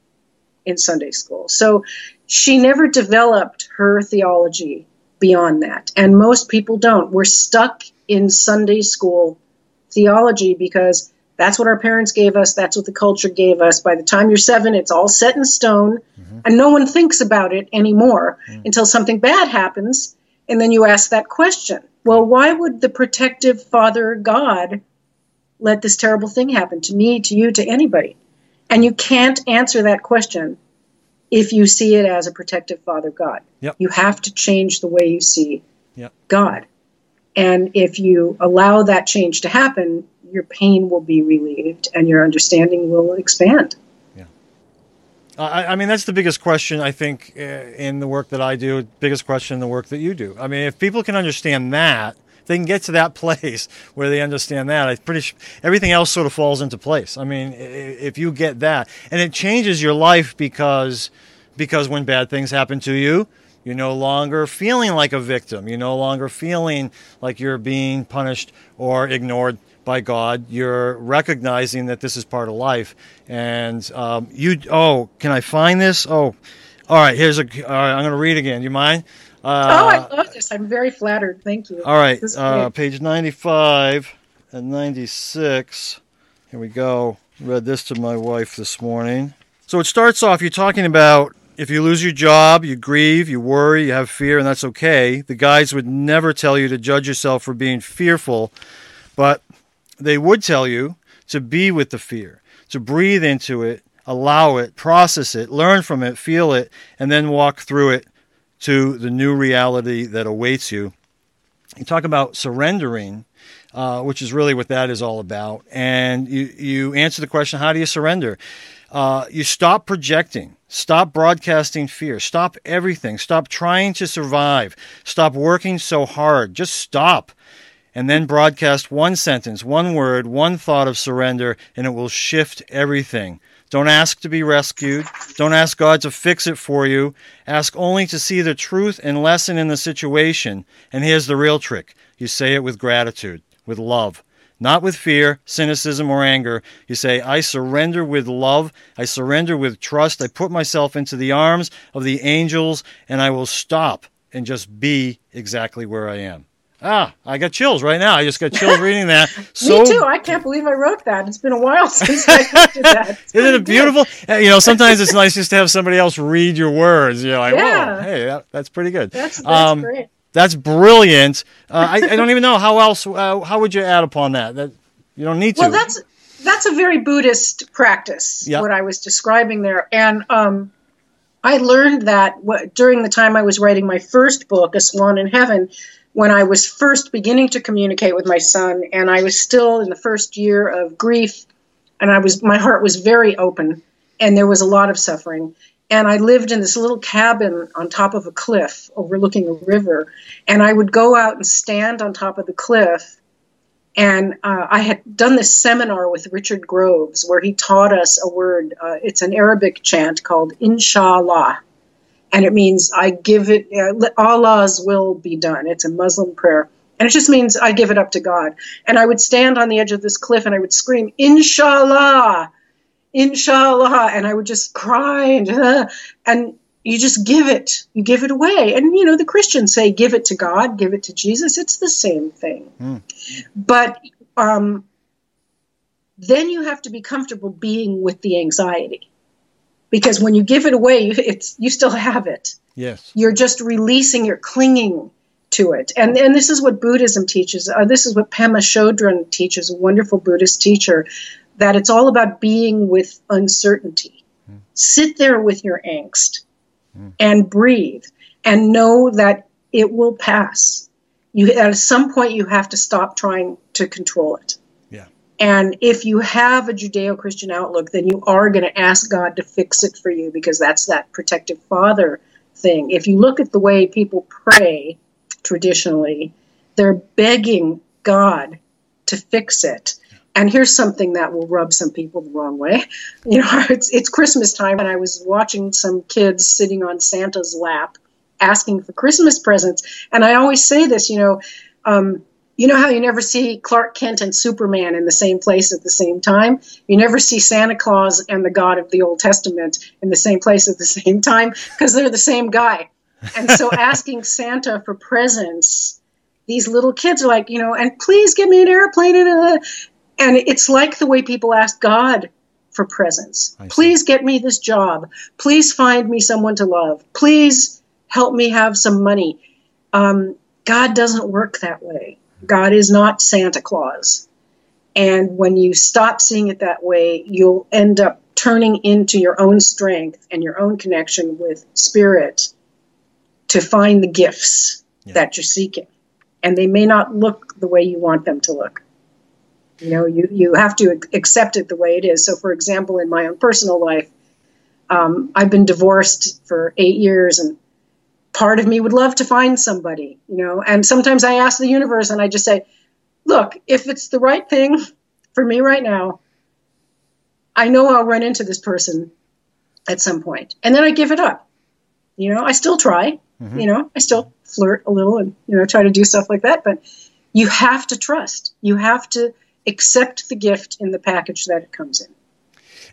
in Sunday school. So, she never developed her theology beyond that. And most people don't. We're stuck in Sunday school theology because that's what our parents gave us. That's what the culture gave us. By the time you're seven, it's all set in stone, mm-hmm. and no one thinks about it anymore mm-hmm. until something bad happens. And then you ask that question Well, why would the protective Father God let this terrible thing happen to me, to you, to anybody? And you can't answer that question if you see it as a protective Father God. Yep. You have to change the way you see yep. God. And if you allow that change to happen, your pain will be relieved and your understanding will expand. Yeah. I, I mean, that's the biggest question, I think, uh, in the work that I do, biggest question in the work that you do. I mean, if people can understand that, they can get to that place where they understand that. I pretty sh- everything else sort of falls into place. I mean, if you get that, and it changes your life because because when bad things happen to you, you're no longer feeling like a victim. You're no longer feeling like you're being punished or ignored by God. You're recognizing that this is part of life. And um, you, oh, can I find this? Oh, all right. Here's a. All right, I'm going to read again. You mind? Uh, oh, I love this. I'm very flattered. Thank you. All right. Uh, page 95 and 96. Here we go. Read this to my wife this morning. So it starts off. You're talking about if you lose your job, you grieve, you worry, you have fear, and that's okay. The guides would never tell you to judge yourself for being fearful, but they would tell you to be with the fear, to breathe into it, allow it, process it, learn from it, feel it, and then walk through it to the new reality that awaits you. You talk about surrendering, uh, which is really what that is all about. And you, you answer the question how do you surrender? Uh, you stop projecting, stop broadcasting fear, stop everything, stop trying to survive, stop working so hard. Just stop and then broadcast one sentence, one word, one thought of surrender, and it will shift everything. Don't ask to be rescued. Don't ask God to fix it for you. Ask only to see the truth and lesson in the situation. And here's the real trick you say it with gratitude, with love. Not with fear, cynicism, or anger. You say, I surrender with love. I surrender with trust. I put myself into the arms of the angels, and I will stop and just be exactly where I am. Ah, I got chills right now. I just got chills reading that. So, Me too. I can't believe I wrote that. It's been a while since I did that. Isn't it beautiful? You know, sometimes it's nice just to have somebody else read your words. You're like, yeah. whoa, hey, that, that's pretty good. That's, that's um, great. That's brilliant. Uh, I, I, don't even know how else. Uh, how would you add upon that? That you don't need to. Well, that's that's a very Buddhist practice. Yep. What I was describing there, and um, I learned that during the time I was writing my first book, A Swan in Heaven when I was first beginning to communicate with my son, and I was still in the first year of grief, and I was my heart was very open, and there was a lot of suffering. And I lived in this little cabin on top of a cliff overlooking a river, and I would go out and stand on top of the cliff. And uh, I had done this seminar with Richard Groves where he taught us a word. Uh, it's an Arabic chant called Inshallah and it means I give it, uh, Allah's will be done. It's a Muslim prayer. And it just means I give it up to God. And I would stand on the edge of this cliff and I would scream, Inshallah, Inshallah. And I would just cry and, uh, and you just give it, you give it away. And, you know, the Christians say, give it to God, give it to Jesus. It's the same thing. Mm. But um, then you have to be comfortable being with the anxiety because when you give it away, it's you still have it. Yes, you're just releasing. You're clinging to it, and and this is what Buddhism teaches. Uh, this is what Pema Chodron teaches, a wonderful Buddhist teacher, that it's all about being with uncertainty. Mm. Sit there with your angst mm. and breathe, and know that it will pass. You at some point you have to stop trying to control it. And if you have a Judeo Christian outlook, then you are going to ask God to fix it for you because that's that protective father thing. If you look at the way people pray traditionally, they're begging God to fix it. and here's something that will rub some people the wrong way. You know, it's it's Christmas time, and I was watching some kids sitting on Santa's lap, asking for Christmas presents. And I always say this, you know, um, you know how you never see Clark Kent and Superman in the same place at the same time? You never see Santa Claus and the God of the Old Testament in the same place at the same time because they're the same guy. And so asking Santa for presents, these little kids are like, you know, and please give me an airplane. And, a, and it's like the way people ask God for presents. Please get me this job. Please find me someone to love. Please help me have some money. Um, God doesn't work that way. God is not Santa Claus. And when you stop seeing it that way, you'll end up turning into your own strength and your own connection with spirit to find the gifts yeah. that you're seeking. And they may not look the way you want them to look. You know, you, you have to accept it the way it is. So, for example, in my own personal life, um, I've been divorced for eight years and part of me would love to find somebody, you know. And sometimes I ask the universe and I just say, look, if it's the right thing for me right now, I know I'll run into this person at some point. And then I give it up. You know, I still try, mm-hmm. you know, I still flirt a little and, you know, try to do stuff like that. But you have to trust. You have to accept the gift in the package that it comes in.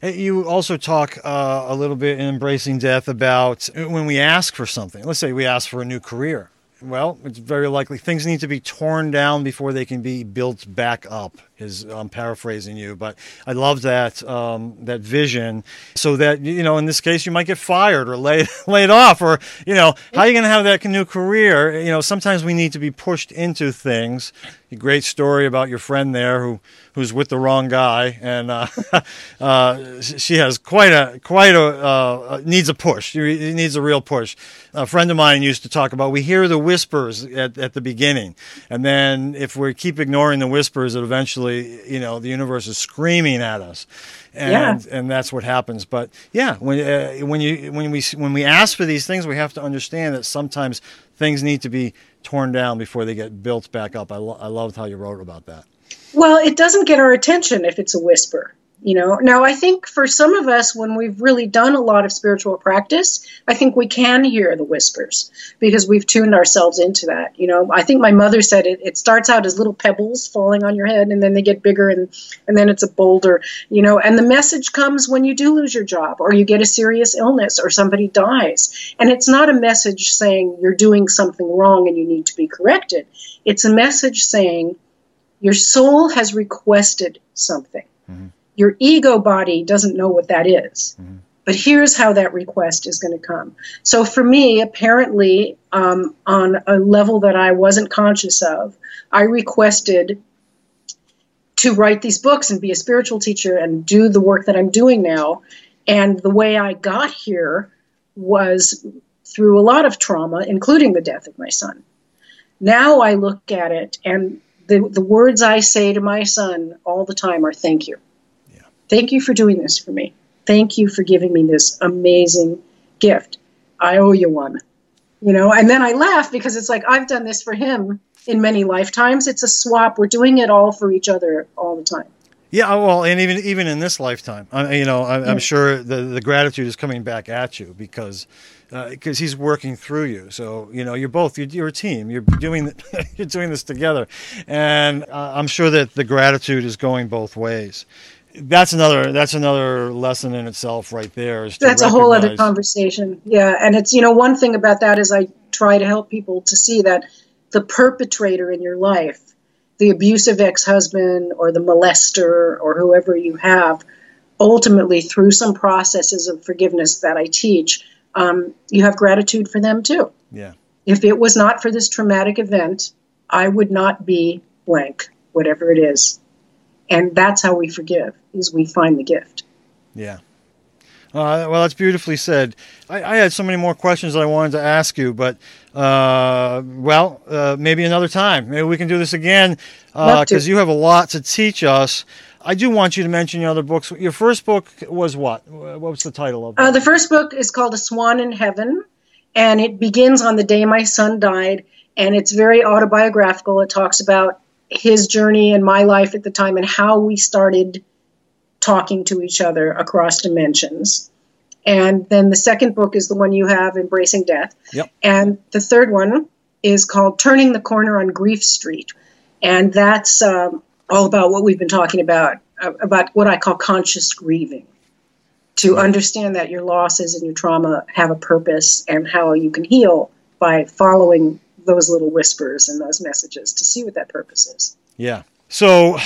You also talk uh, a little bit in Embracing Death about when we ask for something. Let's say we ask for a new career. Well, it's very likely things need to be torn down before they can be built back up is I'm paraphrasing you, but I love that um, that vision. So that you know, in this case, you might get fired or laid laid off, or you know, how are you going to have that new career? You know, sometimes we need to be pushed into things. A great story about your friend there who who's with the wrong guy, and uh, uh, she has quite a quite a uh, needs a push. She needs a real push. A friend of mine used to talk about we hear the whispers at, at the beginning, and then if we keep ignoring the whispers, it eventually you know the universe is screaming at us. And yeah. and that's what happens. But yeah when uh, when you when we when we ask for these things we have to understand that sometimes things need to be torn down before they get built back up. I, lo- I loved how you wrote about that. Well it doesn't get our attention if it's a whisper you know. Now i think for some of us when we've really done a lot of spiritual practice i think we can hear the whispers because we've tuned ourselves into that you know. I think my mother said it, it starts out as little pebbles falling on your head and then they get bigger and and then it's a boulder you know. And the message comes when you do lose your job or you get a serious illness or somebody dies. And it's not a message saying you're doing something wrong and you need to be corrected. It's a message saying your soul has requested something. Mm-hmm your ego body doesn't know what that is. Mm-hmm. But here's how that request is going to come. So for me, apparently, um, on a level that I wasn't conscious of, I requested to write these books and be a spiritual teacher and do the work that I'm doing now. And the way I got here was through a lot of trauma, including the death of my son. Now I look at it, and the, the words I say to my son all the time are thank you. Thank you for doing this for me. Thank you for giving me this amazing gift. I owe you one. You know, and then I laugh because it's like I've done this for him in many lifetimes. It's a swap. We're doing it all for each other all the time. Yeah, well, and even even in this lifetime, I, you know, I, am sure the the gratitude is coming back at you because because uh, he's working through you. So you know, you're both you're, you're a team. You're doing you're doing this together, and uh, I'm sure that the gratitude is going both ways that's another that's another lesson in itself right there that's a whole other conversation. Yeah and it's you know one thing about that is i try to help people to see that the perpetrator in your life the abusive ex-husband or the molester or whoever you have ultimately through some processes of forgiveness that i teach um, you have gratitude for them too. Yeah. If it was not for this traumatic event i would not be blank whatever it is and that's how we forgive is we find the gift yeah uh, well, that's beautifully said. I, I, had so many more questions that I wanted to ask you, but uh, well, uh, maybe another time. Maybe we can do this again because uh, you have a lot to teach us. I do want you to mention your other books. Your first book was what? What was the title of it? Uh, the first book is called A Swan in Heaven, and it begins on the day my son died, and it's very autobiographical. It talks about his journey and my life at the time and how we started talking to each other across dimensions. And then the second book is the one you have, Embracing Death. Yep. And the third one is called Turning the Corner on Grief Street. And that's um, all about what we've been talking about, uh, about what I call conscious grieving. To Right. understand that your losses and your trauma have a purpose and how you can heal by following those little whispers and those messages to see what that purpose is. Yeah. So,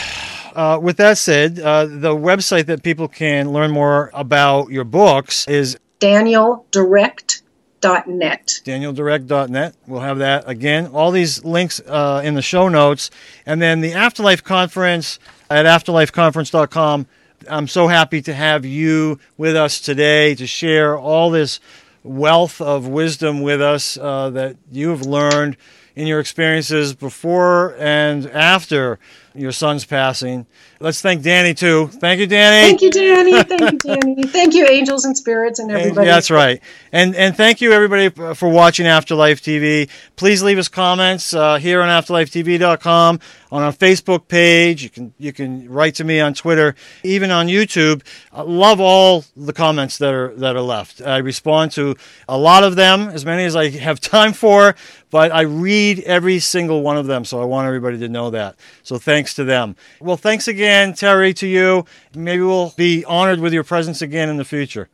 uh, with that said, uh, the website that people can learn more about your books is DanielDirect.net. danieldirect.net. We'll have that again. All these links uh, in the show notes. And then the Afterlife Conference at afterlifeconference.com. I'm so happy to have you with us today to share all this wealth of wisdom with us uh, that you have learned in your experiences before and after your son's passing. Let's thank Danny too. Thank you, Danny. Thank you, Danny. Thank you, Danny. Thank you, angels and spirits and everybody. Yeah, that's right. And and thank you everybody for watching Afterlife TV. Please leave us comments uh, here on afterlifetv.com on our Facebook page. You can you can write to me on Twitter, even on YouTube. I love all the comments that are that are left. I respond to a lot of them, as many as I have time for, but I read every single one of them, so I want everybody to know that. So thanks to them. Well, thanks again, Terri, to you. Maybe we'll be honored with your presence again in the future.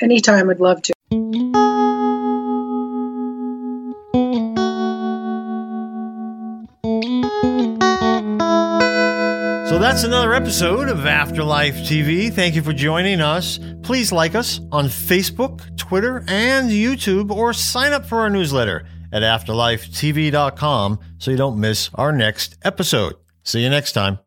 Anytime, I'd love to. So that's another episode of Afterlife TV. Thank you for joining us. Please like us on Facebook, Twitter, and YouTube, or sign up for our newsletter at afterlifetv.com so you don't miss our next episode. See you next time.